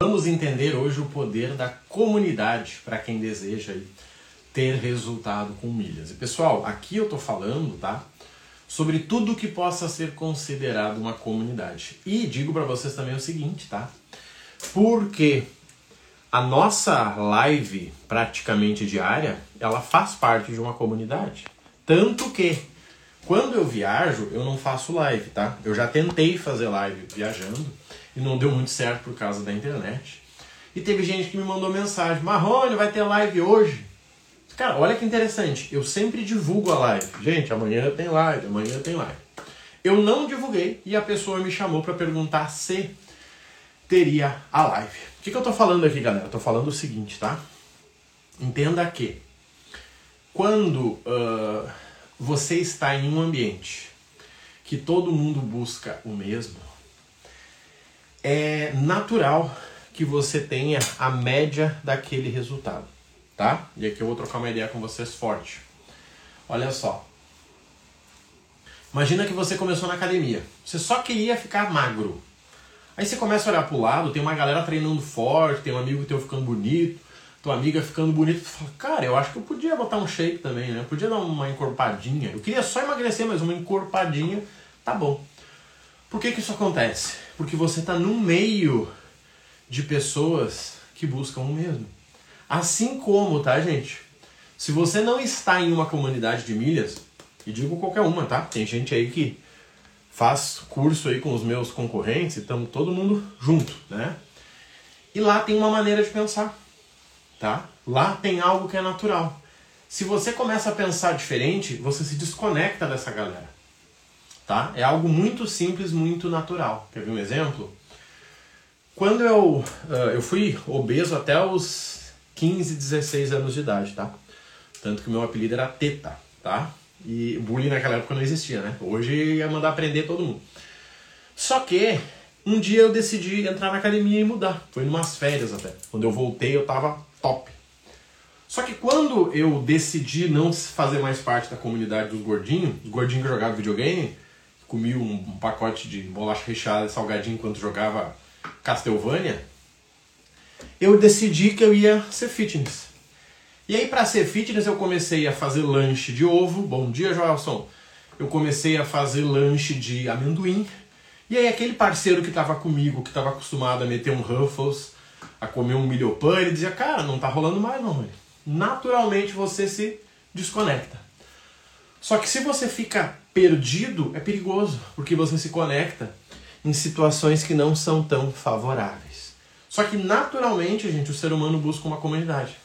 Vamos entender hoje o poder da comunidade para quem deseja ter resultado com milhas. E pessoal, aqui eu estou falando, tá? Sobre tudo que possa ser considerado uma comunidade. E digo para vocês também o seguinte, tá? Porque a nossa live praticamente diária, ela faz parte de uma comunidade. Tanto que quando eu viajo, eu não faço live, tá? Eu já tentei fazer live viajando e não deu muito certo por causa da internet. E teve gente que me mandou mensagem: Marrone, vai ter live hoje? Cara, olha que interessante. Eu sempre divulgo a live. Gente, amanhã tem live, amanhã tem live. Eu não divulguei e a pessoa me chamou para perguntar se teria a live. O que, que eu tô falando aqui, galera? Eu tô falando o seguinte, tá? Entenda que quando uh, você está em um ambiente que todo mundo busca o mesmo, é natural que você tenha a média daquele resultado, tá? E aqui eu vou trocar uma ideia com vocês forte. Olha só. Imagina que você começou na academia. Você só queria ficar magro. Aí você começa a olhar pro lado, tem uma galera treinando forte, tem um amigo teu ficando bonito, tua amiga ficando bonita, tu fala, cara, eu acho que eu podia botar um shape também, né? Eu podia dar uma encorpadinha. Eu queria só emagrecer, mas uma encorpadinha, tá bom. Por que que isso acontece? Porque você está no meio de pessoas que buscam o mesmo. Assim como, tá, gente? Se você não está em uma comunidade de milhas, e digo qualquer uma, tá? Tem gente aí que faz curso aí com os meus concorrentes e estamos todo mundo junto, né? E lá tem uma maneira de pensar, tá? Lá tem algo que é natural. Se você começa a pensar diferente, você se desconecta dessa galera, tá? É algo muito simples, muito natural. Quer ver um exemplo? Quando eu, uh, eu fui obeso até os 15, 16 anos de idade, tá? Tanto que meu apelido era Teta, tá? E bullying naquela época não existia, né? Hoje ia mandar aprender todo mundo. Só que um dia eu decidi entrar na academia e mudar. Foi em umas férias até. Quando eu voltei eu tava top. Só que quando eu decidi não fazer mais parte da comunidade dos gordinhos, os gordinhos que jogavam videogame, comi um, pacote de bolacha recheada e salgadinho enquanto jogava Castlevania, eu decidi que eu ia ser fitness. E aí, para ser fitness, eu comecei a fazer lanche de ovo. Bom dia, Joelson. Eu comecei a fazer lanche de amendoim. E aí, aquele parceiro que estava comigo, que estava acostumado a meter um Ruffles, a comer um milho pão, ele dizia: Cara, não tá rolando mais, não. Mãe. Naturalmente você se desconecta. Só que se você fica perdido, é perigoso, porque você se conecta em situações que não são tão favoráveis. Só que naturalmente, gente, o ser humano busca uma comunidade.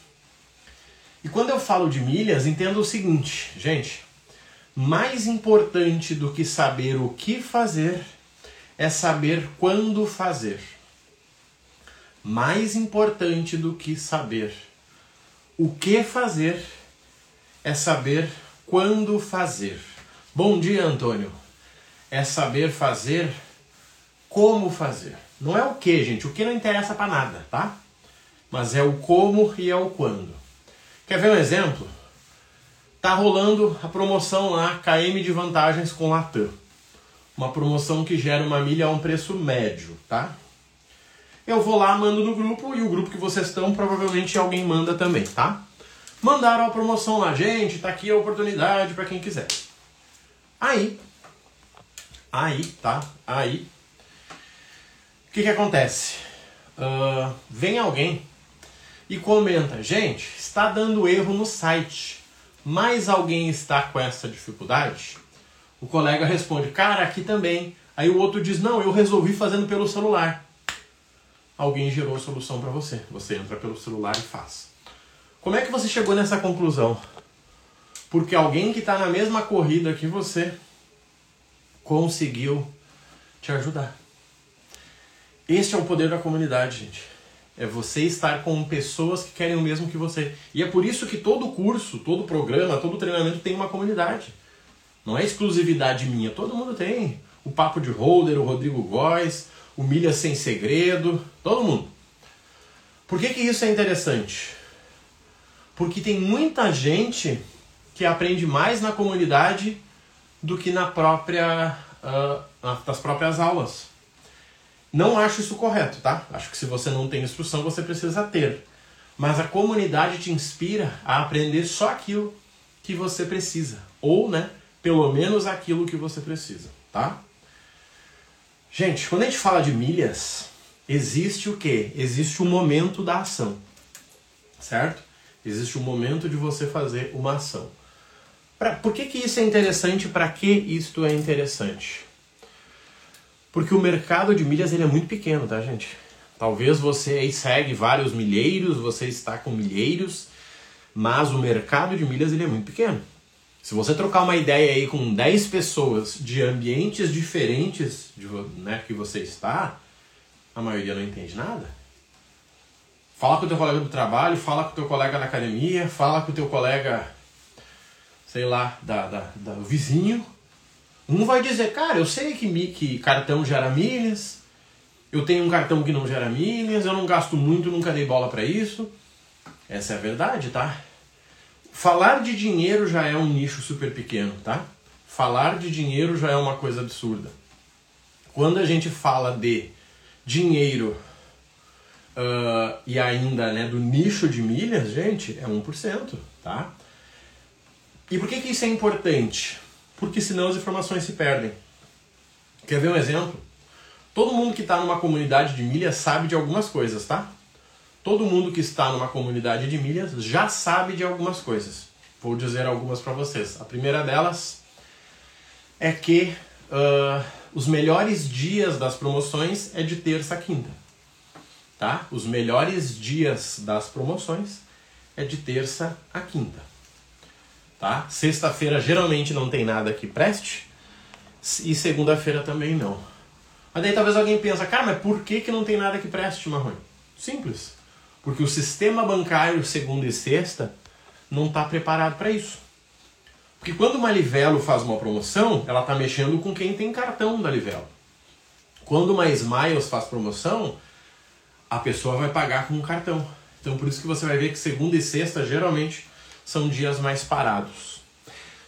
E quando eu falo de milhas, entenda o seguinte, gente: mais importante do que saber o que fazer é saber quando fazer. Mais importante do que saber o que fazer é saber quando fazer. Bom dia, Antônio. É saber fazer como fazer. Não é o que, gente. O que não interessa para nada, tá? Mas é o como e é o quando. Quer ver um exemplo? Tá rolando a promoção lá, KM de vantagens com Latam. Uma promoção que gera uma milha a um preço médio, tá? Eu vou lá, mando no grupo e o grupo que vocês estão, provavelmente alguém manda também, tá? Mandaram a promoção lá, gente, tá aqui a oportunidade para quem quiser. Aí, aí, tá? Aí, o que que acontece? Uh, vem alguém e comenta: gente, está dando erro no site, mas alguém está com essa dificuldade? O colega responde: cara, aqui também. Aí o outro diz: não, eu resolvi fazendo pelo celular. Alguém gerou a solução para você. Você entra pelo celular e faz. Como é que você chegou nessa conclusão? Porque alguém que está na mesma corrida que você conseguiu te ajudar. Este é o poder da comunidade, gente. É você estar com pessoas que querem o mesmo que você. E é por isso que todo curso, todo programa, todo treinamento tem uma comunidade. Não é exclusividade minha, todo mundo tem. O Papo de Holder, o Rodrigo Góes, o Milha Sem Segredo, todo mundo. Por que, que isso é interessante? Porque tem muita gente que aprende mais na comunidade do que na própria, uh, nas próprias aulas. Não acho isso correto, tá? Acho que se você não tem instrução, você precisa ter. Mas a comunidade te inspira a aprender só aquilo que você precisa. Ou, né, pelo menos aquilo que você precisa, tá? Gente, quando a gente fala de milhas, existe o quê? Existe o momento da ação. Certo? Existe o momento de você fazer uma ação. Pra, por que, que isso é interessante? Para que isto é interessante? Porque o mercado de milhas ele é muito pequeno, tá, gente? Talvez você segue vários milheiros, você está com milheiros, mas o mercado de milhas ele é muito pequeno. Se você trocar uma ideia aí com 10 pessoas de ambientes diferentes de, né, que você está, a maioria não entende nada. Fala com o teu colega do trabalho, fala com o teu colega na academia, fala com o teu colega, sei lá, da, da, da vizinho. Um vai dizer, cara, eu sei que, que cartão gera milhas, eu tenho um cartão que não gera milhas, eu não gasto muito, nunca dei bola para isso. Essa é a verdade, tá? Falar de dinheiro já é um nicho super pequeno, tá? Falar de dinheiro já é uma coisa absurda. Quando a gente fala de dinheiro uh, e ainda né, do nicho de milhas, gente, é 1%, tá? E por que, que isso é importante? Porque senão as informações se perdem. Quer ver um exemplo? Todo mundo que está numa comunidade de milhas sabe de algumas coisas, tá? Todo mundo que está numa comunidade de milhas já sabe de algumas coisas. Vou dizer algumas para vocês. A primeira delas é que uh, os melhores dias das promoções é de terça a quinta. Tá? Os melhores dias das promoções é de terça a quinta. Tá? Sexta-feira geralmente não tem nada que preste e segunda-feira também não. Mas daí talvez alguém pensa, cara, mas por que, que não tem nada que preste, Marrone? Simples. Porque o sistema bancário segunda e sexta não está preparado para isso. Porque quando uma Livelo faz uma promoção, ela está mexendo com quem tem cartão da Livelo. Quando uma Smiles faz promoção, a pessoa vai pagar com um cartão. Então por isso que você vai ver que segunda e sexta geralmente são dias mais parados.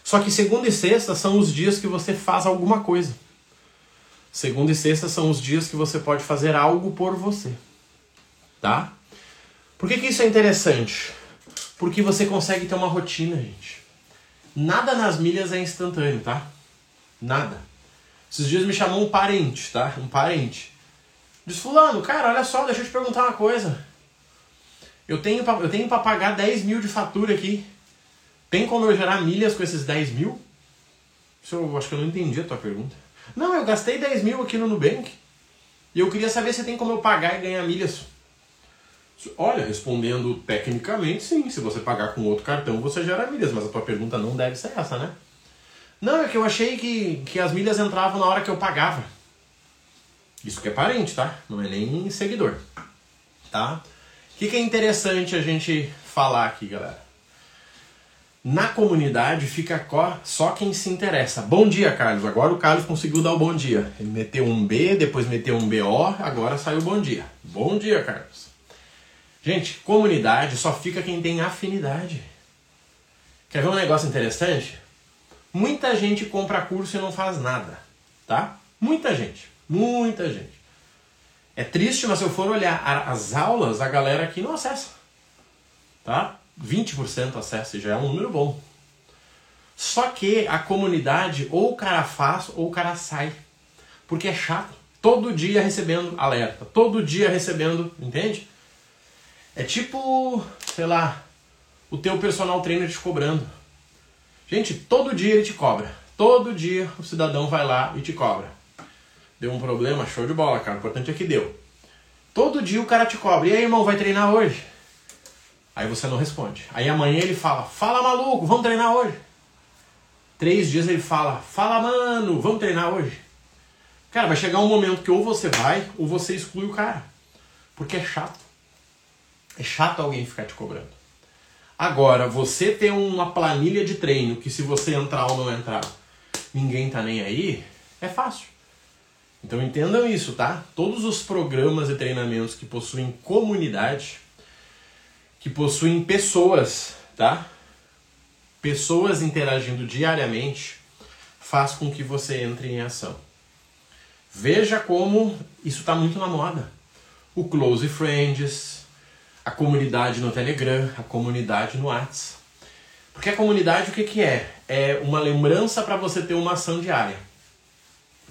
Só que segunda e sexta são os dias que você faz alguma coisa. Segunda e sexta são os dias que você pode fazer algo por você. Tá? Por que, que isso é interessante? Porque você consegue ter uma rotina, gente. Nada nas milhas é instantâneo, tá? Nada. Esses dias me chamou um parente, tá? Um parente. Diz, fulano, cara, olha só, deixa eu te perguntar uma coisa. Eu tenho, pra, eu tenho pra pagar 10 mil de fatura aqui. Tem como eu gerar milhas com esses 10 mil? Isso eu acho que eu não entendi a tua pergunta. Não, eu gastei 10 mil aqui no Nubank. E eu queria saber se tem como eu pagar e ganhar milhas. Olha, respondendo tecnicamente, sim. Se você pagar com outro cartão, você gera milhas, mas a tua pergunta não deve ser essa, né? Não, é que eu achei que, que as milhas entravam na hora que eu pagava. Isso que é parente, tá? Não é nem seguidor. Tá? O que, que é interessante a gente falar aqui, galera? Na comunidade fica só quem se interessa. Bom dia, Carlos. Agora o Carlos conseguiu dar o bom dia. Ele meteu um B, depois meteu um BO, agora saiu bom dia. Bom dia, Carlos. Gente, comunidade só fica quem tem afinidade. Quer ver um negócio interessante? Muita gente compra curso e não faz nada, tá? Muita gente, muita gente. É triste, mas se eu for olhar as aulas, a galera aqui não acessa, tá? 20% acessa, já é um número bom. Só que a comunidade, ou o cara faz, ou o cara sai. Porque é chato. Todo dia recebendo alerta, todo dia recebendo, entende? É tipo, sei lá, o teu personal trainer te cobrando. Gente, todo dia ele te cobra. Todo dia o cidadão vai lá e te cobra. Deu um problema, show de bola, cara. O importante é que deu. Todo dia o cara te cobra. E aí, irmão, vai treinar hoje? Aí você não responde. Aí amanhã ele fala: Fala maluco, vamos treinar hoje. Três dias ele fala: Fala mano, vamos treinar hoje. Cara, vai chegar um momento que ou você vai ou você exclui o cara. Porque é chato. É chato alguém ficar te cobrando. Agora, você ter uma planilha de treino que se você entrar ou não entrar, ninguém tá nem aí, é fácil. Então entendam isso, tá? Todos os programas e treinamentos que possuem comunidade, que possuem pessoas, tá? Pessoas interagindo diariamente, faz com que você entre em ação. Veja como isso está muito na moda. O Close Friends, a comunidade no Telegram, a comunidade no WhatsApp. Porque a comunidade o que, que é? É uma lembrança para você ter uma ação diária.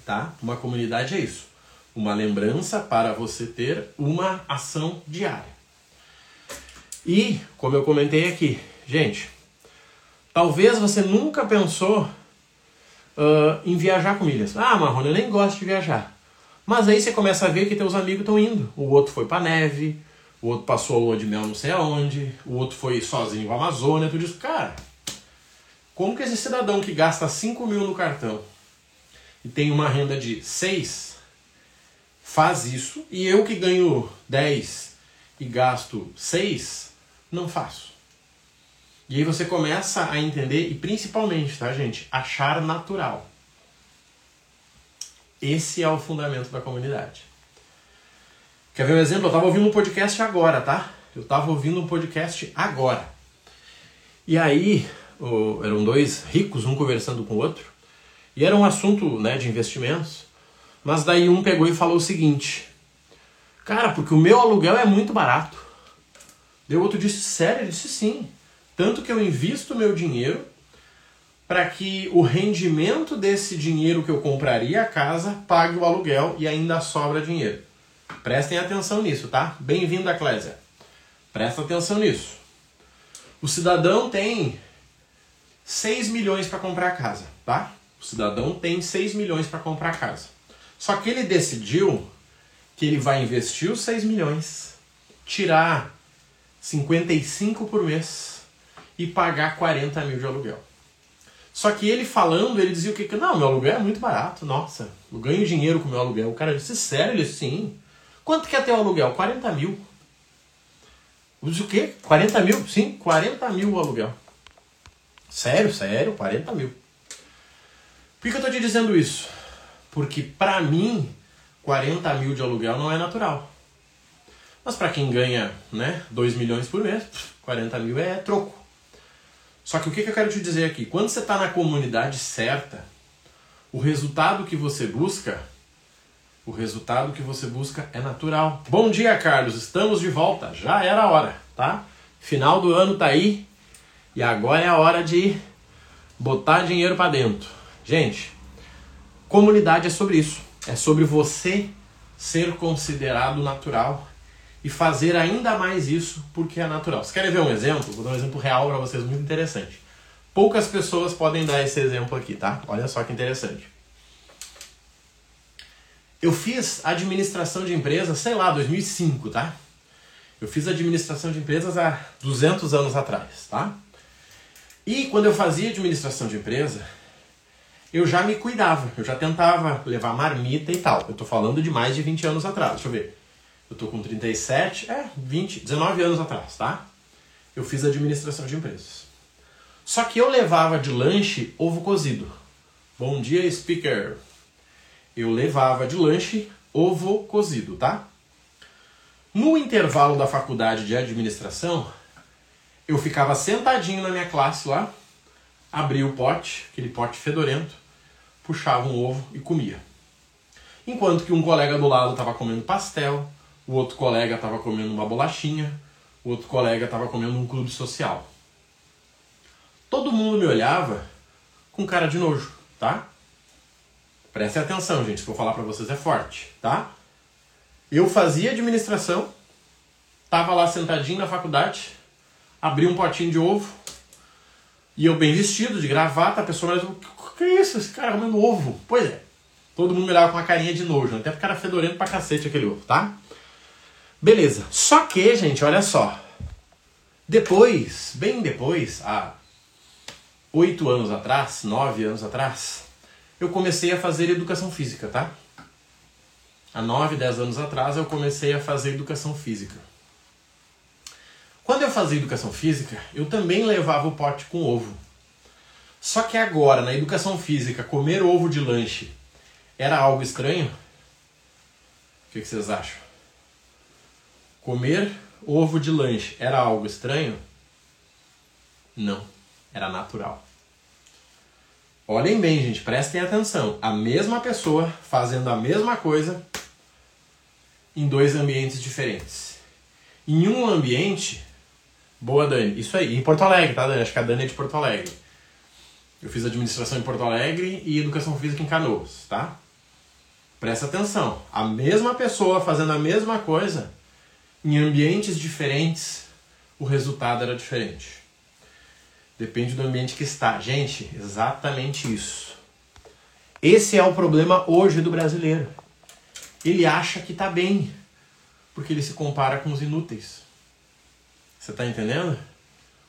Tá? Uma comunidade é isso. Uma lembrança para você ter uma ação diária. E, como eu comentei aqui, gente, talvez você nunca pensou uh, em viajar com milhas. Ah, Marrone, eu nem gosto de viajar. Mas aí você começa a ver que teus amigos estão indo. O outro foi pra neve, o outro passou a lua de mel não sei aonde, o outro foi sozinho pra Amazônia, tu diz, cara, como que esse cidadão que gasta 5 mil no cartão e tem uma renda de 6 faz isso e eu que ganho 10 e gasto 6 não faço? E aí você começa a entender e principalmente, tá, gente, achar natural. Esse é o fundamento da comunidade. Quer ver um exemplo? Eu estava ouvindo um podcast agora, tá? Eu estava ouvindo um podcast agora. E aí, eram dois ricos, um conversando com o outro, e era um assunto né, de investimentos, mas daí um pegou e falou o seguinte: Cara, porque o meu aluguel é muito barato. Daí o outro disse: Sério? Ele disse sim. Tanto que eu invisto meu dinheiro para que o rendimento desse dinheiro que eu compraria a casa pague o aluguel e ainda sobra dinheiro. Prestem atenção nisso, tá? Bem-vindo à Clésia. Presta atenção nisso. O cidadão tem 6 milhões para comprar a casa, tá? Cidadão tem 6 milhões para comprar casa. Só que ele decidiu que ele vai investir os 6 milhões, tirar 55 por mês e pagar 40 mil de aluguel. Só que ele falando, ele dizia o que? Não, meu aluguel é muito barato, nossa, eu ganho dinheiro com meu aluguel. O cara disse, sério? Ele disse, sim. Quanto que é teu aluguel? 40 mil. Eu disse, o quê? 40 mil? Sim, 40 mil o aluguel. Sério, sério, 40 mil. Por que eu tô te dizendo isso? Porque para mim, 40 mil de aluguel não é natural. Mas para quem ganha né, 2 milhões por mês, 40 mil é troco. Só que o que, eu quero te dizer aqui? Quando você está na comunidade certa, o resultado que você busca, o resultado que você busca é natural. Bom dia, Carlos. Estamos de volta. Já era a hora, tá? Final do ano tá aí e agora é a hora de botar dinheiro para dentro. Gente, comunidade é sobre isso. É sobre você ser considerado natural e fazer ainda mais isso porque é natural. Vocês querem ver um exemplo? Vou dar um exemplo real para vocês muito interessante. Poucas pessoas podem dar esse exemplo aqui, tá? Olha só que interessante. Eu fiz administração de empresas, sei lá, 2005, tá? Eu fiz administração de empresas há 200 anos atrás, tá? E quando eu fazia administração de empresa, eu já me cuidava, eu já tentava levar marmita e tal. Eu tô falando de mais de 20 anos atrás, deixa eu ver. Eu tô com 37, é, 20, 19 anos atrás, tá? Eu fiz administração de empresas. Só que eu levava de lanche ovo cozido. Bom dia, speaker. Eu levava de lanche ovo cozido, tá? No intervalo da faculdade de administração, eu ficava sentadinho na minha classe lá, abria o pote, aquele pote fedorento, puxava um ovo e comia. Enquanto que um colega do lado estava comendo pastel, o outro colega estava comendo uma bolachinha, o outro colega estava comendo um clube social. Todo mundo me olhava com cara de nojo, tá? Prestem atenção, gente, que eu falar para vocês é forte, tá? Eu fazia administração, tava lá sentadinho na faculdade, abri um potinho de ovo, e eu bem vestido, de gravata, a pessoa me o que é isso? Esse cara comendo ovo? Pois é. Todo mundo me olhava com uma carinha de nojo, né? até porque era fedorento pra cacete aquele ovo, tá? Beleza. Só que, gente, olha só. Depois, bem depois, há oito anos atrás, nove anos atrás, eu comecei a fazer educação física, tá? Há nove, dez anos atrás eu comecei a fazer educação física. Quando eu fazia educação física, eu também levava o pote com ovo. Só que agora, na educação física, comer ovo de lanche era algo estranho? O que vocês acham? Comer ovo de lanche era algo estranho? Não, era natural. Olhem bem, gente, prestem atenção. A mesma pessoa fazendo a mesma coisa em dois ambientes diferentes. Em um ambiente, boa Dani, isso aí, em Porto Alegre, tá Dani? Acho que a Dani é de Porto Alegre. Eu fiz administração em Porto Alegre e educação física em Canoas, tá? Presta atenção. A mesma pessoa fazendo a mesma coisa em ambientes diferentes, o resultado era diferente. Depende do ambiente que está. Gente, exatamente isso. Esse é o problema hoje do brasileiro. Ele acha que está bem, porque ele se compara com os inúteis. Você está entendendo?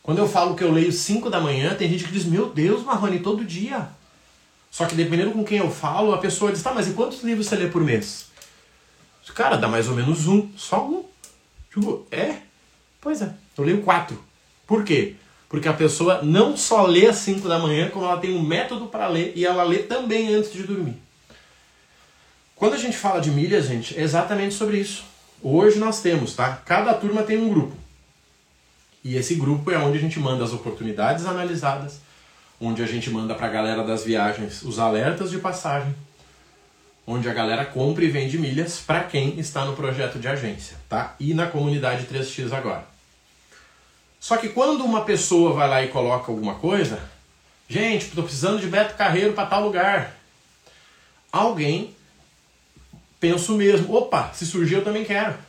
Quando eu falo que eu leio 5 da manhã, tem gente que diz: Meu Deus, Marrone, todo dia. Só que dependendo com quem eu falo, a pessoa diz: Tá, mas e quantos livros você lê por mês? Cara, dá mais ou menos um, só um. Tipo, é? Pois é, eu leio quatro. Por quê? Porque a pessoa não só lê às 5 da manhã, como ela tem um método para ler e ela lê também antes de dormir. Quando a gente fala de milhas, gente, é exatamente sobre isso. Hoje nós temos, tá? Cada turma tem um grupo. E esse grupo é onde a gente manda as oportunidades analisadas, onde a gente manda para a galera das viagens os alertas de passagem, onde a galera compra e vende milhas para quem está no projeto de agência, tá? E na comunidade 3x agora. Só que quando uma pessoa vai lá e coloca alguma coisa, gente, estou precisando de Beto Carreiro para tal lugar. Alguém pensa o mesmo. Opa, se surgir eu também quero.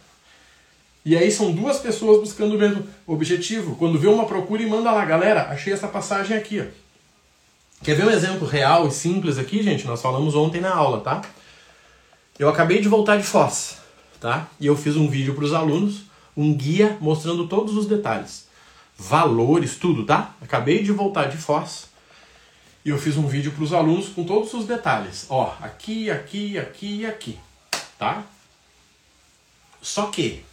E aí são duas pessoas buscando o mesmo objetivo. Quando vê uma procura e manda lá, galera, achei essa passagem aqui. Ó. Quer ver um exemplo real e simples aqui, gente? Nós falamos ontem na aula, tá? Eu acabei de voltar de Foz, tá? E eu fiz um vídeo para os alunos, um guia mostrando todos os detalhes valores, tudo, tá? Acabei de voltar de Foz e eu fiz um vídeo para os alunos com todos os detalhes. Ó, aqui, aqui, aqui e aqui, tá? Só que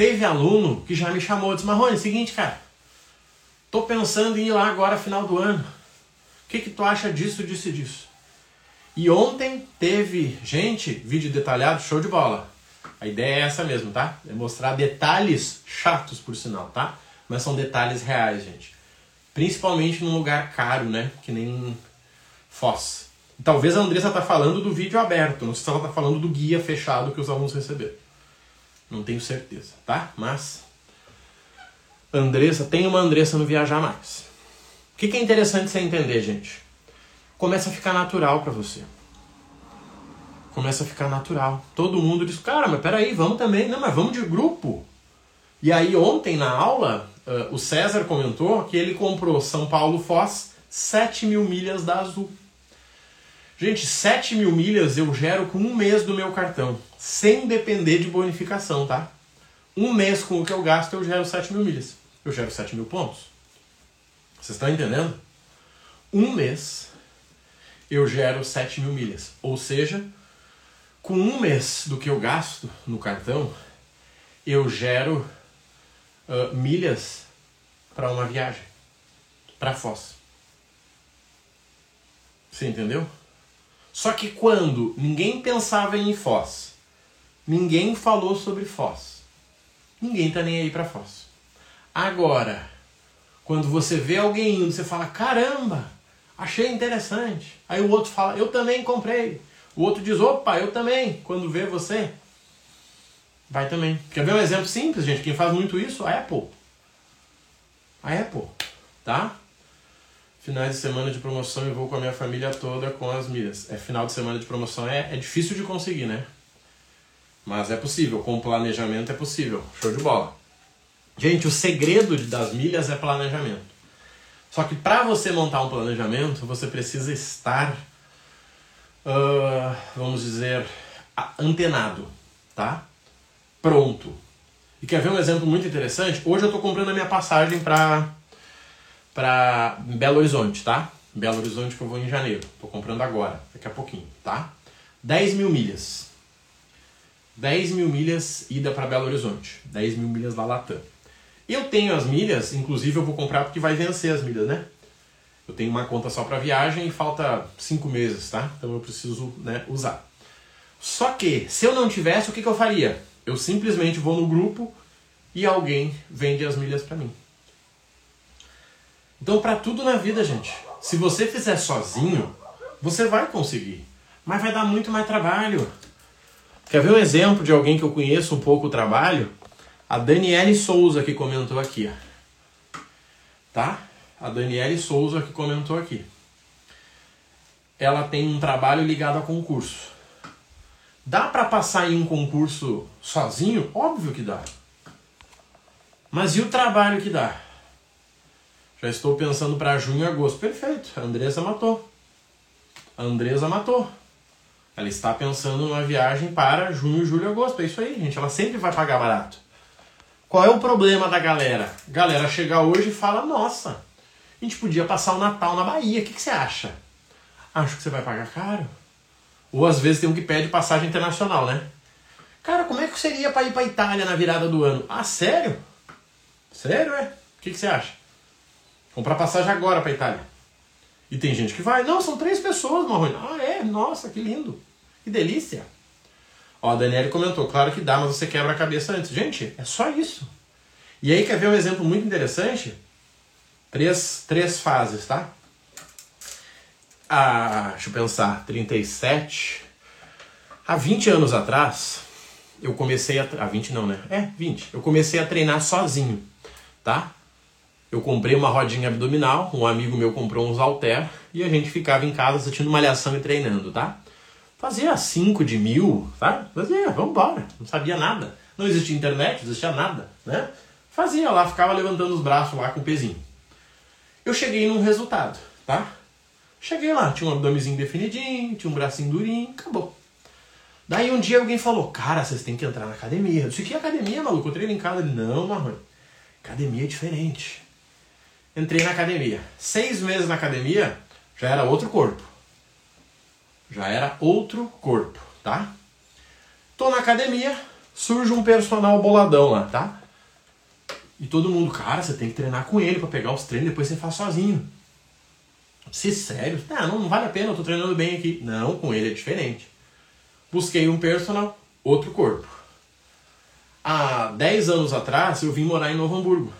teve aluno que já me chamou e disse, Marrone, seguinte, cara, tô pensando em ir lá agora final do ano. O que, que tu acha disso, disso e disso? E ontem teve, gente, vídeo detalhado, show de bola. A ideia é essa mesmo, tá? É mostrar detalhes chatos, por sinal, tá? mas são detalhes reais, gente. Principalmente num lugar caro, né? Que nem Foz. Talvez a Andressa tá falando do vídeo aberto, não sei se ela tá falando do guia fechado que os alunos receberam. Não tenho certeza, tá? Mas Andressa, tem uma Andressa no Viajar Mais. O que, que é interessante você entender, gente? Começa a ficar natural para você. Começa a ficar natural. Todo mundo diz, cara, mas peraí, vamos também. Não, mas vamos de grupo. E aí ontem na aula, uh, o César comentou que ele comprou São Paulo Foz 7 mil milhas da Azul. Gente, 7 mil milhas eu gero com um mês do meu cartão, sem depender de bonificação, tá? Um mês com o que eu gasto eu gero 7 mil milhas. Eu gero 7 mil pontos. Vocês estão entendendo? Um mês eu gero 7 mil milhas. Ou seja, com um mês do que eu gasto no cartão, eu gero uh, milhas para uma viagem para Foz. Você entendeu? Só que quando ninguém pensava em Foz, ninguém falou sobre Foz. Ninguém tá nem aí para Foz. Agora, quando você vê alguém indo, você fala: "Caramba, achei interessante". Aí o outro fala: "Eu também comprei". O outro diz: "Opa, eu também". Quando vê você, Vai também. Quer ver um exemplo simples, gente? Quem faz muito isso? A Apple. A Apple, tá? Finais de semana de promoção eu vou com a minha família toda com as milhas. É final de semana de promoção é, é difícil de conseguir, né? Mas é possível, com planejamento é possível. Show de bola. Gente, o segredo das milhas é planejamento. Só que para você montar um planejamento, você precisa estar, uh, vamos dizer, antenado, tá? pronto. E quer ver um exemplo muito interessante? Hoje eu estou comprando a minha passagem para para Belo Horizonte, tá? Belo Horizonte que eu vou em janeiro. Estou comprando agora, daqui a pouquinho, tá? 10 mil milhas. 10 mil milhas ida para Belo Horizonte. 10 mil milhas da Latam. Eu tenho as milhas, inclusive eu vou comprar porque vai vencer as milhas, né? Eu tenho uma conta só para viagem e falta 5 meses, tá? Então eu preciso né, usar. Só que, se eu não tivesse, o que, que eu faria? Eu simplesmente vou no grupo e alguém vende as milhas para mim. Então, para tudo na vida, gente, Se você fizer sozinho, você vai conseguir, mas vai dar muito mais trabalho. Quer ver um exemplo de alguém que eu conheço um pouco o trabalho? A Daniele Souza que comentou aqui, tá? A Daniele Souza que comentou aqui. Ela tem um trabalho ligado a concurso. Dá para passar em um concurso sozinho? Óbvio que dá. Mas e o trabalho que dá? Já estou pensando para junho e agosto. Perfeito. A Andressa matou. A Andresa matou. Ela está pensando numa viagem para junho, julho e agosto. É isso aí, gente. Ela sempre vai pagar barato. Qual é o problema da galera? Galera chega hoje e fala: Nossa, a gente podia passar o Natal na Bahia. O que, que você acha? Acho que você vai pagar caro. Ou às vezes tem um que pede passagem internacional, né? Cara, como é que seria para ir para Itália na virada do ano? Ah, sério? Sério, é? O que, que você acha? Comprar passagem agora para Itália. E tem gente que vai. Não, são três pessoas, Marrone. Ah, é? Nossa, que lindo. Que delícia. Ó, a Daniele comentou, claro que dá, mas você quebra a cabeça antes. Gente, é só isso. E aí quer ver um exemplo muito interessante? Três, três fases, tá? Ah, deixa eu pensar, 37. Há 20 anos atrás, eu comecei a. Há 20 não, né? É, 20. Eu comecei a treinar sozinho, tá? Eu comprei uma rodinha abdominal, um amigo meu comprou uns halter e a gente ficava em casa assistindo malhação e treinando, tá? Fazia 5 de mil, tá? Fazia, vamos embora. Não sabia nada. Não existia internet, não existia nada, né? Fazia lá, ficava levantando os braços lá com o pezinho. Eu cheguei num resultado, tá? Cheguei lá, tinha um abdômenzinho definidinho, tinha um bracinho durinho, acabou. Daí um dia alguém falou, cara, vocês têm que entrar na academia. Eu disse, que academia, maluco? Eu treino em casa. Ele, não, Marrone, academia é diferente. Entrei na academia. Seis meses na academia, já era outro corpo. Já era outro corpo, tá? Tô na academia, surge um personal boladão lá, tá? E todo mundo, cara, você tem que treinar com ele para pegar os treinos, depois você faz sozinho. Se sério? Ah, não, não vale a pena, eu tô treinando bem aqui. Não, com ele é diferente. Busquei um personal, outro corpo. Há 10 anos atrás eu vim morar em Novo Hamburgo.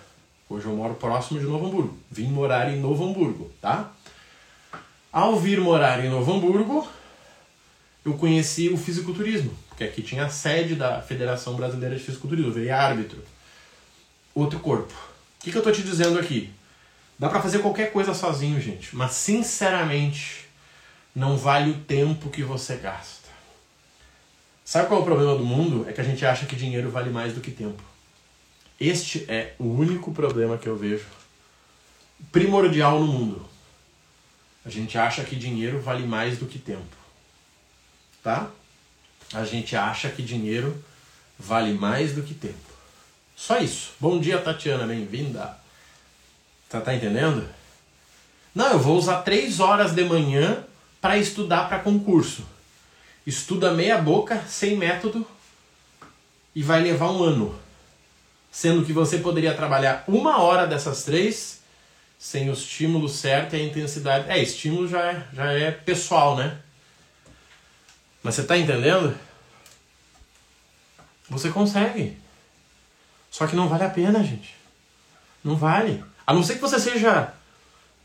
Hoje eu moro próximo de Novo Hamburgo. Vim morar em Novo Hamburgo, tá? Ao vir morar em Novo Hamburgo, eu conheci o fisiculturismo, porque aqui tinha a sede da Federação Brasileira de Fisiculturismo, eu virei árbitro. Outro corpo. O que, que eu tô te dizendo aqui? Dá para fazer qualquer coisa sozinho, gente, mas sinceramente, não vale o tempo que você gasta. Sabe qual é o problema do mundo? É que a gente acha que dinheiro vale mais do que tempo. Este é o único problema que eu vejo primordial no mundo. A gente acha que dinheiro vale mais do que tempo. Tá? A gente acha que dinheiro vale mais do que tempo. Só isso. Bom dia, Tatiana, bem-vinda. Tá, tá entendendo? Não, eu vou usar três horas de manhã para estudar para concurso. Estuda meia boca, sem método, e vai levar um ano sendo que você poderia trabalhar uma hora dessas três sem o estímulo certo e a intensidade. É, estímulo já é, já é pessoal, né? Mas você está entendendo? Você consegue. Só que não vale a pena, gente. Não vale. A não ser que você seja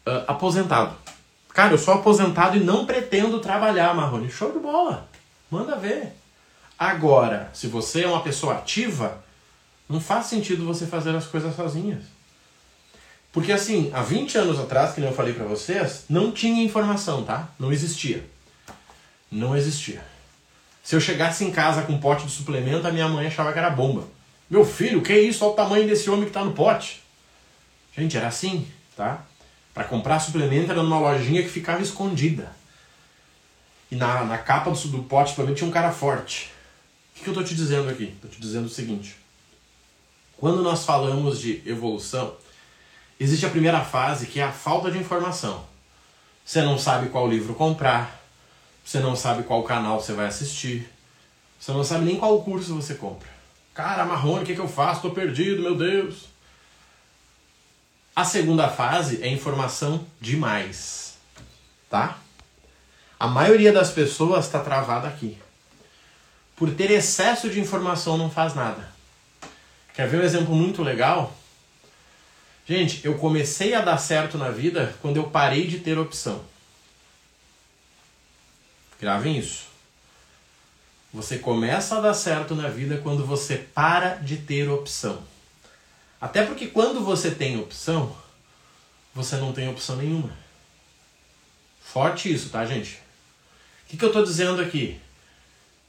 uh, aposentado. Cara, eu sou aposentado e não pretendo trabalhar, Marrone. Show de bola. Manda ver. Agora, se você é uma pessoa ativa, não faz sentido você fazer as coisas sozinhas. Porque assim, há 20 anos atrás, que eu falei para vocês, não tinha informação, tá? Não existia. Não existia. Se eu chegasse em casa com um pote de suplemento, a minha mãe achava que era bomba. Meu filho, que isso? Olha o tamanho desse homem que tá no pote. Gente, era assim, tá? Para comprar suplemento era numa lojinha que ficava escondida. E na, na capa do, do pote suplemento tinha um cara forte. O que, que eu tô te dizendo aqui? Tô te dizendo o seguinte. Quando nós falamos de evolução, existe a primeira fase que é a falta de informação. Você não sabe qual livro comprar, você não sabe qual canal você vai assistir, você não sabe nem qual curso você compra. Cara, Marrone, o que, que eu faço? Estou perdido, meu Deus. A segunda fase é informação demais, tá? A maioria das pessoas está travada aqui. Por ter excesso de informação não faz nada. Quer ver um exemplo muito legal? Gente, eu comecei a dar certo na vida quando eu parei de ter opção. Gravem isso. Você começa a dar certo na vida quando você para de ter opção. Até porque quando você tem opção, você não tem opção nenhuma. Forte isso, tá, gente? O que, que eu estou dizendo aqui?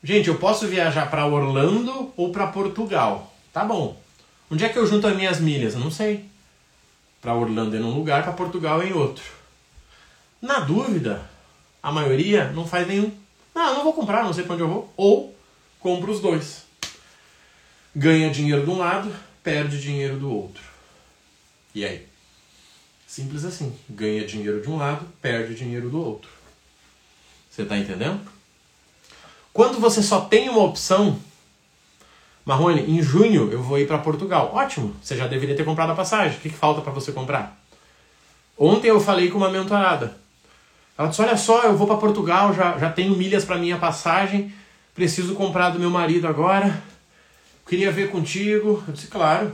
Gente, eu posso viajar para Orlando ou para Portugal. Tá bom. Onde é que eu junto as minhas milhas? Eu não sei. Para Orlando é num lugar, para Portugal é em outro. Na dúvida, a maioria não faz nenhum. Não, eu não vou comprar, não sei para onde eu vou. Ou compra os dois. Ganha dinheiro de um lado, perde dinheiro do outro. E aí? Simples assim. Ganha dinheiro de um lado, perde dinheiro do outro. Você está entendendo? Quando você só tem uma opção, Marrone, em junho eu vou ir para Portugal. Ótimo, você já deveria ter comprado a passagem. O que, que falta para você comprar? Ontem eu falei com uma mentorada. Ela disse: Olha só, eu vou para Portugal, já, já tenho milhas para minha passagem, preciso comprar do meu marido agora. Queria ver contigo. Eu disse: Claro.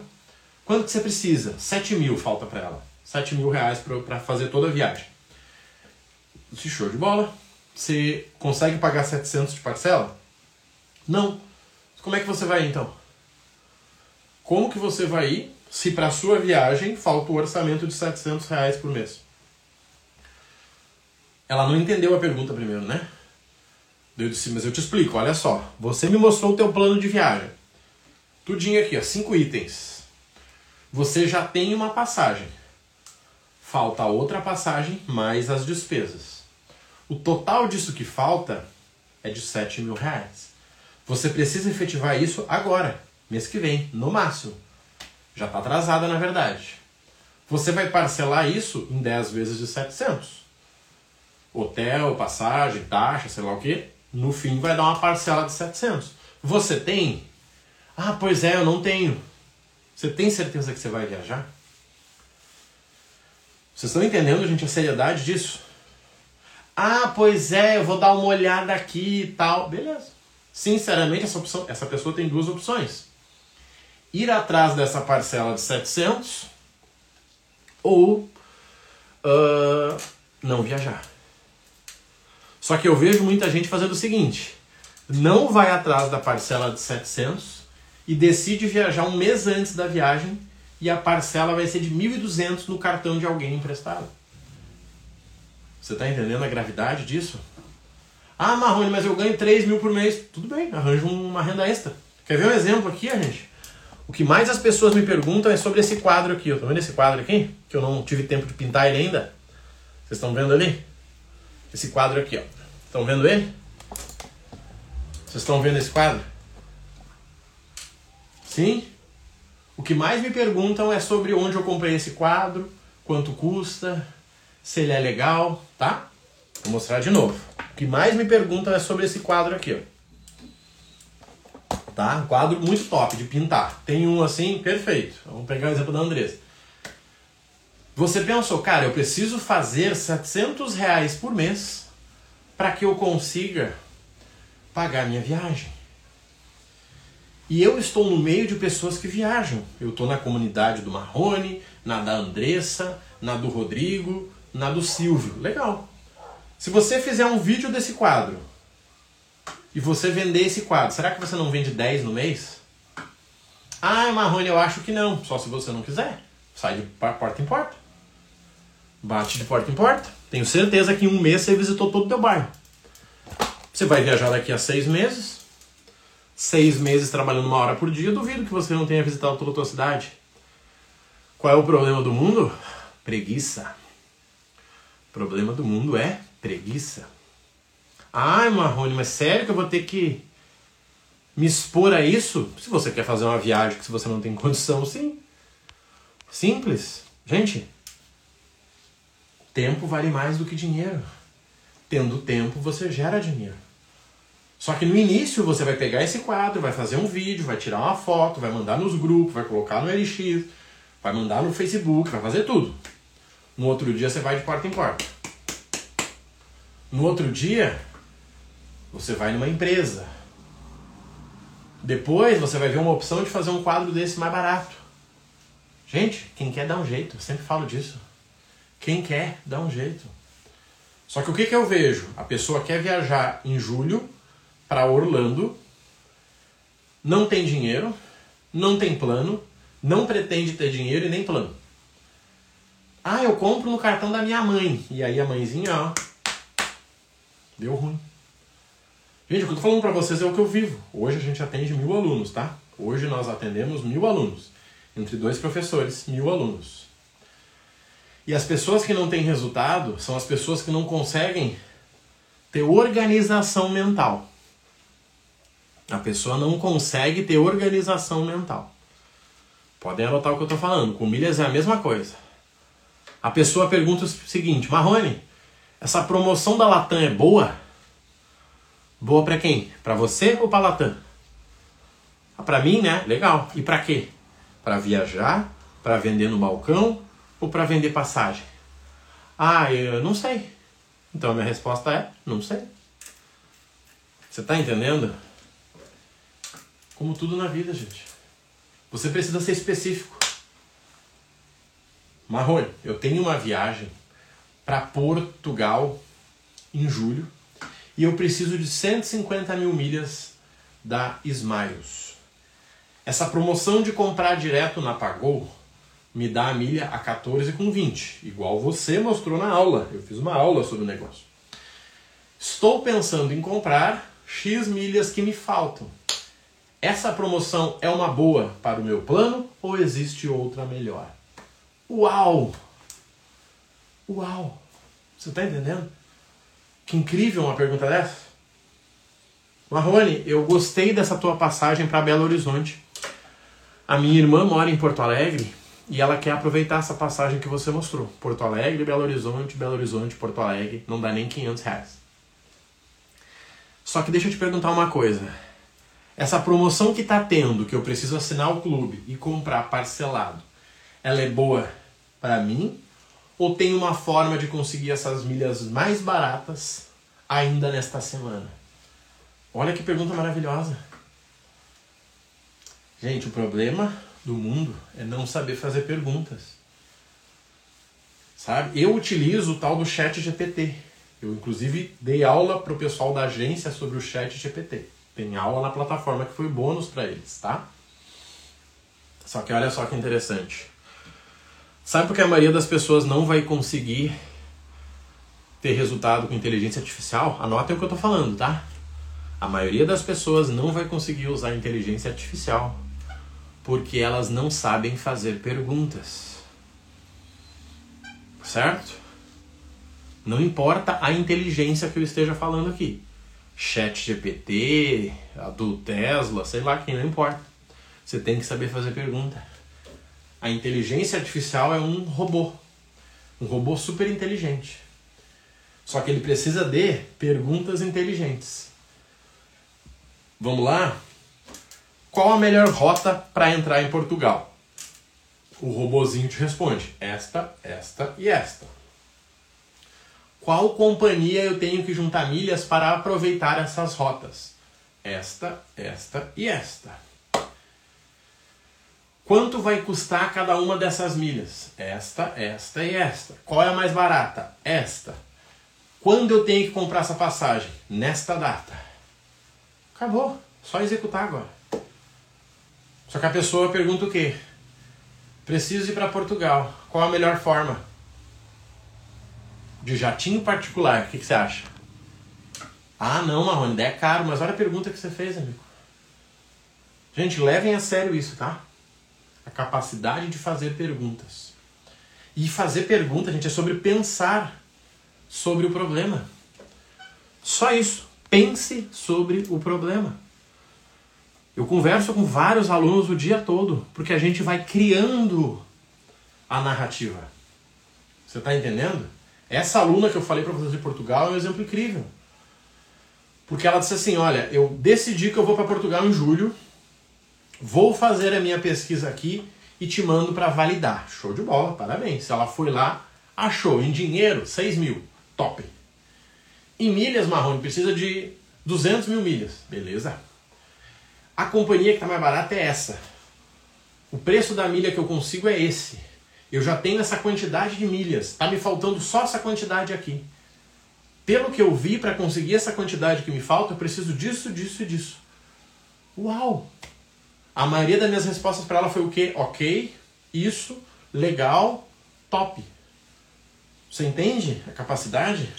Quanto que você precisa? 7 mil falta para ela. 7 mil reais para fazer toda a viagem. Eu disse: Show de bola. Você consegue pagar 700 de parcela? Não. Como é que você vai então? Como que você vai ir se para sua viagem falta o orçamento de 700 reais por mês? Ela não entendeu a pergunta primeiro, né? Eu disse, mas eu te explico, olha só. Você me mostrou o teu plano de viagem. Tudinho aqui, ó, cinco itens. Você já tem uma passagem. Falta outra passagem mais as despesas. O total disso que falta é de 7 mil reais. Você precisa efetivar isso agora, mês que vem, no máximo. Já está atrasada, na verdade. Você vai parcelar isso em 10 vezes de 700. Hotel, passagem, taxa, sei lá o que. No fim vai dar uma parcela de 700. Você tem? Ah, pois é, eu não tenho. Você tem certeza que você vai viajar? Vocês estão entendendo, gente, a seriedade disso? Ah, pois é, eu vou dar uma olhada aqui e tal. Beleza. Sinceramente, essa, opção, essa pessoa tem duas opções: ir atrás dessa parcela de 700 ou uh, não viajar. Só que eu vejo muita gente fazendo o seguinte: não vai atrás da parcela de 700 e decide viajar um mês antes da viagem e a parcela vai ser de 1.200 no cartão de alguém emprestado. Você está entendendo a gravidade disso? Ah, Marrone, mas eu ganho 3 mil por mês. Tudo bem, arranjo uma renda extra. Quer ver um exemplo aqui, gente? O que mais as pessoas me perguntam é sobre esse quadro aqui. Estão vendo esse quadro aqui? Que eu não tive tempo de pintar ele ainda. Vocês estão vendo ali? Esse quadro aqui, ó. Estão vendo ele? Vocês estão vendo esse quadro? Sim? O que mais me perguntam é sobre onde eu comprei esse quadro, quanto custa, se ele é legal, tá? Vou mostrar de novo. O que mais me perguntam é sobre esse quadro aqui, ó. Tá? Um quadro muito top de pintar. Tem um assim, perfeito. Vamos pegar o exemplo da Andressa. Você pensou, cara, eu preciso fazer 700 reais por mês para que eu consiga pagar minha viagem. E eu estou no meio de pessoas que viajam. Eu estou na comunidade do Marrone, na da Andressa, na do Rodrigo, na do Silvio. Legal. Se você fizer um vídeo desse quadro e você vender esse quadro, será que você não vende 10 no mês? Ah, Marrone, eu acho que não. Só se você não quiser. Sai de porta em porta. Bate de porta em porta. Tenho certeza que em um mês você visitou todo o teu bairro. Você vai viajar daqui a seis meses. Seis meses trabalhando uma hora por dia. Duvido que você não tenha visitado toda a tua cidade. Qual é o problema do mundo? Preguiça. O problema do mundo é preguiça. Ai, Marrone, mas sério que eu vou ter que me expor a isso? Se você quer fazer uma viagem que você não tem condição, sim. Simples. Gente, tempo vale mais do que dinheiro. Tendo tempo, você gera dinheiro. Só que no início você vai pegar esse quadro, vai fazer um vídeo, vai tirar uma foto, vai mandar nos grupos, vai colocar no LX, vai mandar no Facebook, vai fazer tudo. No outro dia você vai de porta em porta. No outro dia, você vai numa empresa. Depois você vai ver uma opção de fazer um quadro desse mais barato. Gente, quem quer dá um jeito, eu sempre falo disso. Quem quer dá um jeito. Só que o que, que eu vejo? A pessoa quer viajar em julho para Orlando, não tem dinheiro, não tem plano, não pretende ter dinheiro e nem plano. Ah, eu compro no cartão da minha mãe. E aí a mãezinha, ó, deu ruim. Gente, o que eu tô falando para vocês é o que eu vivo. Hoje a gente atende mil alunos, tá? Hoje nós atendemos mil alunos. Entre dois professores, mil alunos. E as pessoas que não têm resultado são as pessoas que não conseguem ter organização mental. A pessoa não consegue ter organização mental. Podem anotar o que eu estou falando. Com milhas é a mesma coisa. A pessoa pergunta o seguinte: Marrone, essa promoção da Latam é boa? Boa para quem? Para você ou para Latam? Ah, para mim, né? Legal. E para quê? Para viajar, para vender no balcão ou para vender passagem? Ah, eu não sei. Então a minha resposta é: não sei. Você está entendendo? Como tudo na vida, gente. Você precisa ser específico. Marrone, eu tenho uma viagem para Portugal em julho e eu preciso de 150 mil milhas da Smiles. Essa promoção de comprar direto na Pagou me dá a milha a 14,20, igual você mostrou na aula. Eu fiz uma aula sobre o negócio. Estou pensando em comprar X milhas que me faltam. Essa promoção é uma boa para o meu plano ou existe outra melhor? Uau! Uau! Você está entendendo? Que incrível uma pergunta dessa. Marrone, eu gostei dessa tua passagem para Belo Horizonte. A minha irmã mora em Porto Alegre e ela quer aproveitar essa passagem que você mostrou. Porto Alegre, Belo Horizonte, Belo Horizonte, Porto Alegre. Não dá nem 500 reais. Só que deixa eu te perguntar uma coisa. Essa promoção que está tendo, que eu preciso assinar o clube e comprar parcelado, ela é boa para mim ou tem uma forma de conseguir essas milhas mais baratas ainda nesta semana? Olha que pergunta maravilhosa. Gente, o problema do mundo é não saber fazer perguntas. Sabe? Eu utilizo o tal do chat GPT. Eu, inclusive, dei aula para o pessoal da agência sobre o chat GPT. Tem aula na plataforma que foi bônus para eles, tá? Só que olha só que interessante. Sabe por que a maioria das pessoas não vai conseguir ter resultado com inteligência artificial? Anotem o que eu estou falando, tá? A maioria das pessoas não vai conseguir usar inteligência artificial porque elas não sabem fazer perguntas. Certo? Não importa a inteligência que eu esteja falando aqui. Chat GPT, a do Tesla, sei lá quem, não importa. Você tem que saber fazer pergunta. A inteligência artificial é um robô. Um robô super inteligente. Só que ele precisa de perguntas inteligentes. Vamos lá? Qual a melhor rota para entrar em Portugal? O robozinho te responde: esta, esta e esta. Qual companhia eu tenho que juntar milhas para aproveitar essas rotas? Esta, esta e esta. Quanto vai custar cada uma dessas milhas? Esta, esta e esta. Qual é a mais barata? Esta. Quando eu tenho que comprar essa passagem? Nesta data. Acabou. Só executar agora. Só que a pessoa pergunta o quê? Preciso ir para Portugal. Qual a melhor forma? de jatinho particular, o que, que, você acha? Ah, não, Marrone, é caro, mas olha a pergunta que você fez, amigo. Gente, levem a sério isso, tá? A capacidade de fazer perguntas. E fazer pergunta, gente, é sobre pensar sobre o problema. Só isso. Pense sobre o problema. Eu converso com vários alunos o dia todo, porque a gente vai criando a narrativa. Você está entendendo? Essa aluna que eu falei para vocês de Portugal é um exemplo incrível. Porque ela disse assim: Olha, eu decidi que eu vou para Portugal em julho, vou fazer a minha pesquisa aqui e te mando para validar. Show de bola, parabéns. Ela foi lá, achou em dinheiro 6 mil, top. Em milhas, Marrone, precisa de 200 mil milhas, beleza. A companhia que está mais barata é essa. O preço da milha que eu consigo é esse. Eu já tenho essa quantidade de milhas. Está me faltando só essa quantidade aqui. Pelo que eu vi, para conseguir essa quantidade que me falta, eu preciso disso, disso e disso. Uau! A maioria das minhas respostas para ela foi o quê? Ok, isso, legal, top. Você entende a capacidade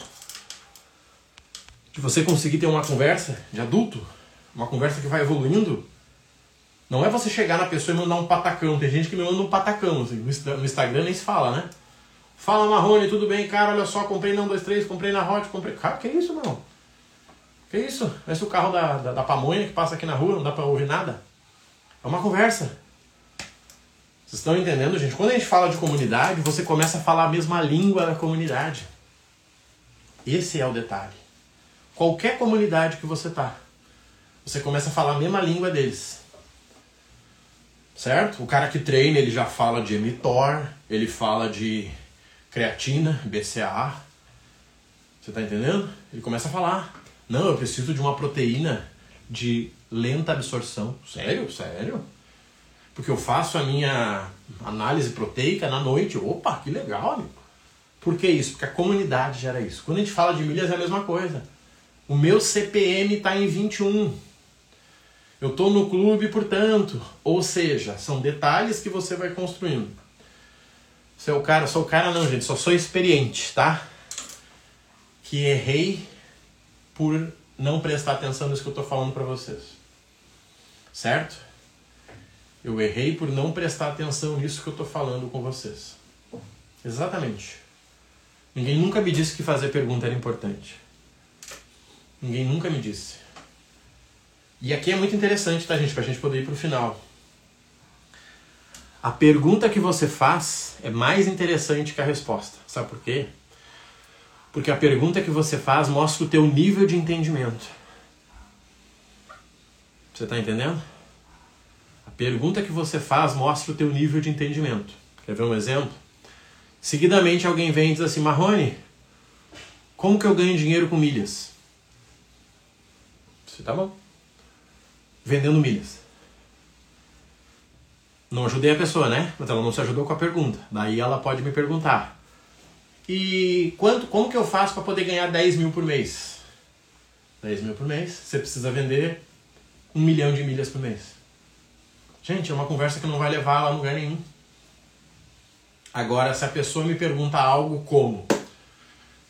de você conseguir ter uma conversa de adulto? Uma conversa que vai evoluindo? Não é você chegar na pessoa e mandar um patacão. Tem gente que me manda um patacão. Assim, no Instagram nem se fala, né? Fala Marrone, tudo bem, cara? Olha só, comprei na 1, 2, 3, comprei na Hot, comprei. Cara, que isso, meu? Que isso? Esse é o carro da, da, da pamonha que passa aqui na rua, não dá pra ouvir nada? É uma conversa. Vocês estão entendendo, gente? Quando a gente fala de comunidade, você começa a falar a mesma língua da comunidade. Esse é o detalhe. Qualquer comunidade que você tá, você começa a falar a mesma língua deles. Certo? O cara que treina, ele já fala de mTOR, ele fala de creatina, BCAA. Você tá entendendo? Ele começa a falar. Não, eu preciso de uma proteína de lenta absorção. Sério? Sério? Porque eu faço a minha análise proteica na noite. Opa, que legal, amigo. Por que isso? Porque a comunidade gera isso. Quando a gente fala de milhas é a mesma coisa. O meu CPM está em 21. Eu estou no clube, portanto. Ou seja, são detalhes que você vai construindo. Seu cara, sou o cara não, gente, só sou experiente, tá? Que errei por não prestar atenção nisso que eu estou falando para vocês. Certo? Eu errei por não prestar atenção nisso que eu estou falando com vocês. Exatamente. Ninguém nunca me disse que fazer pergunta era importante. Ninguém nunca me disse. E aqui é muito interessante, tá, gente? Pra gente poder ir pro final. A pergunta que você faz é mais interessante que a resposta. Sabe por quê? Porque a pergunta que você faz mostra o teu nível de entendimento. Você está entendendo? A pergunta que você faz mostra o teu nível de entendimento. Quer ver um exemplo? Seguidamente alguém vem e diz assim, Marrone, como que eu ganho dinheiro com milhas? Você tá bom? Vendendo milhas. Não ajudei a pessoa, né? Mas ela não se ajudou com a pergunta. Daí ela pode me perguntar: e quanto, como que eu faço para poder ganhar 10 mil por mês? 10 mil por mês, você precisa vender um milhão de milhas por mês. Gente, é uma conversa que não vai levar a lugar nenhum. Agora, se a pessoa me pergunta algo como,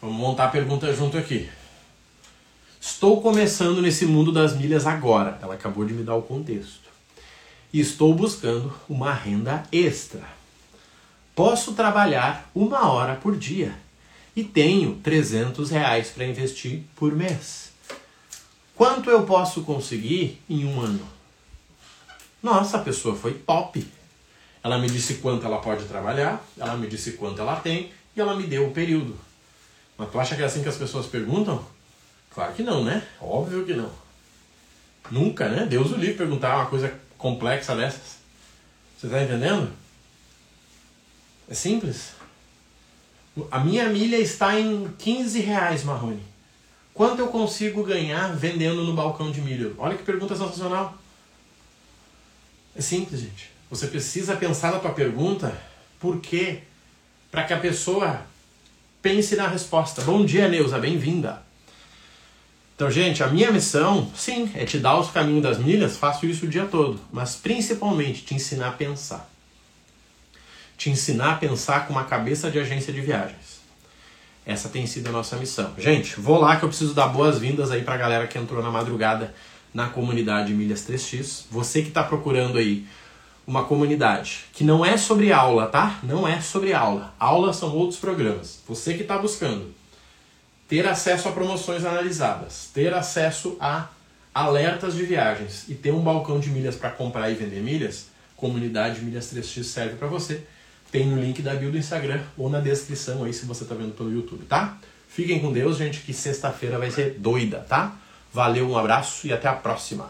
vamos montar a pergunta junto aqui. Estou começando nesse mundo das milhas agora. Ela acabou de me dar o contexto. E estou buscando uma renda extra posso trabalhar uma hora por dia e tenho 300 reais para investir por mês. Quanto eu posso conseguir em um ano? Nossa, a pessoa foi top. Ela me disse quanto ela pode trabalhar, ela me disse quanto ela tem e ela me deu o período. Mas tu acha que é assim que as pessoas perguntam? Claro que não, né? Óbvio que não. Nunca, né? Deus o livre perguntar uma coisa complexa dessas. Você está entendendo? É simples. A minha milha está em 15 reais, Marrone. Quanto eu consigo ganhar vendendo no balcão de milho? Olha que pergunta sensacional. É simples, gente. Você precisa pensar na tua pergunta, por quê? Para que a pessoa pense na resposta. Bom dia, Neuza, bem-vinda. Então, gente, a minha missão, sim, é te dar os caminhos das milhas, faço isso o dia todo, mas principalmente te ensinar a pensar te ensinar a pensar com uma cabeça de agência de viagens. Essa tem sido a nossa missão. Gente, vou lá que eu preciso dar boas-vindas aí pra galera que entrou na madrugada na comunidade Milhas 3X. Você que está procurando aí uma comunidade que não é sobre aula, tá? Não é sobre aula. Aulas são outros programas. Você que está buscando ter acesso a promoções analisadas, ter acesso a alertas de viagens e ter um balcão de milhas para comprar e vender milhas, comunidade Milhas 3X serve para você tem no link da bio do Instagram ou na descrição aí se você tá vendo pelo YouTube, tá? Fiquem com Deus, gente, que sexta-feira vai ser doida, tá? Valeu, um abraço e até a próxima.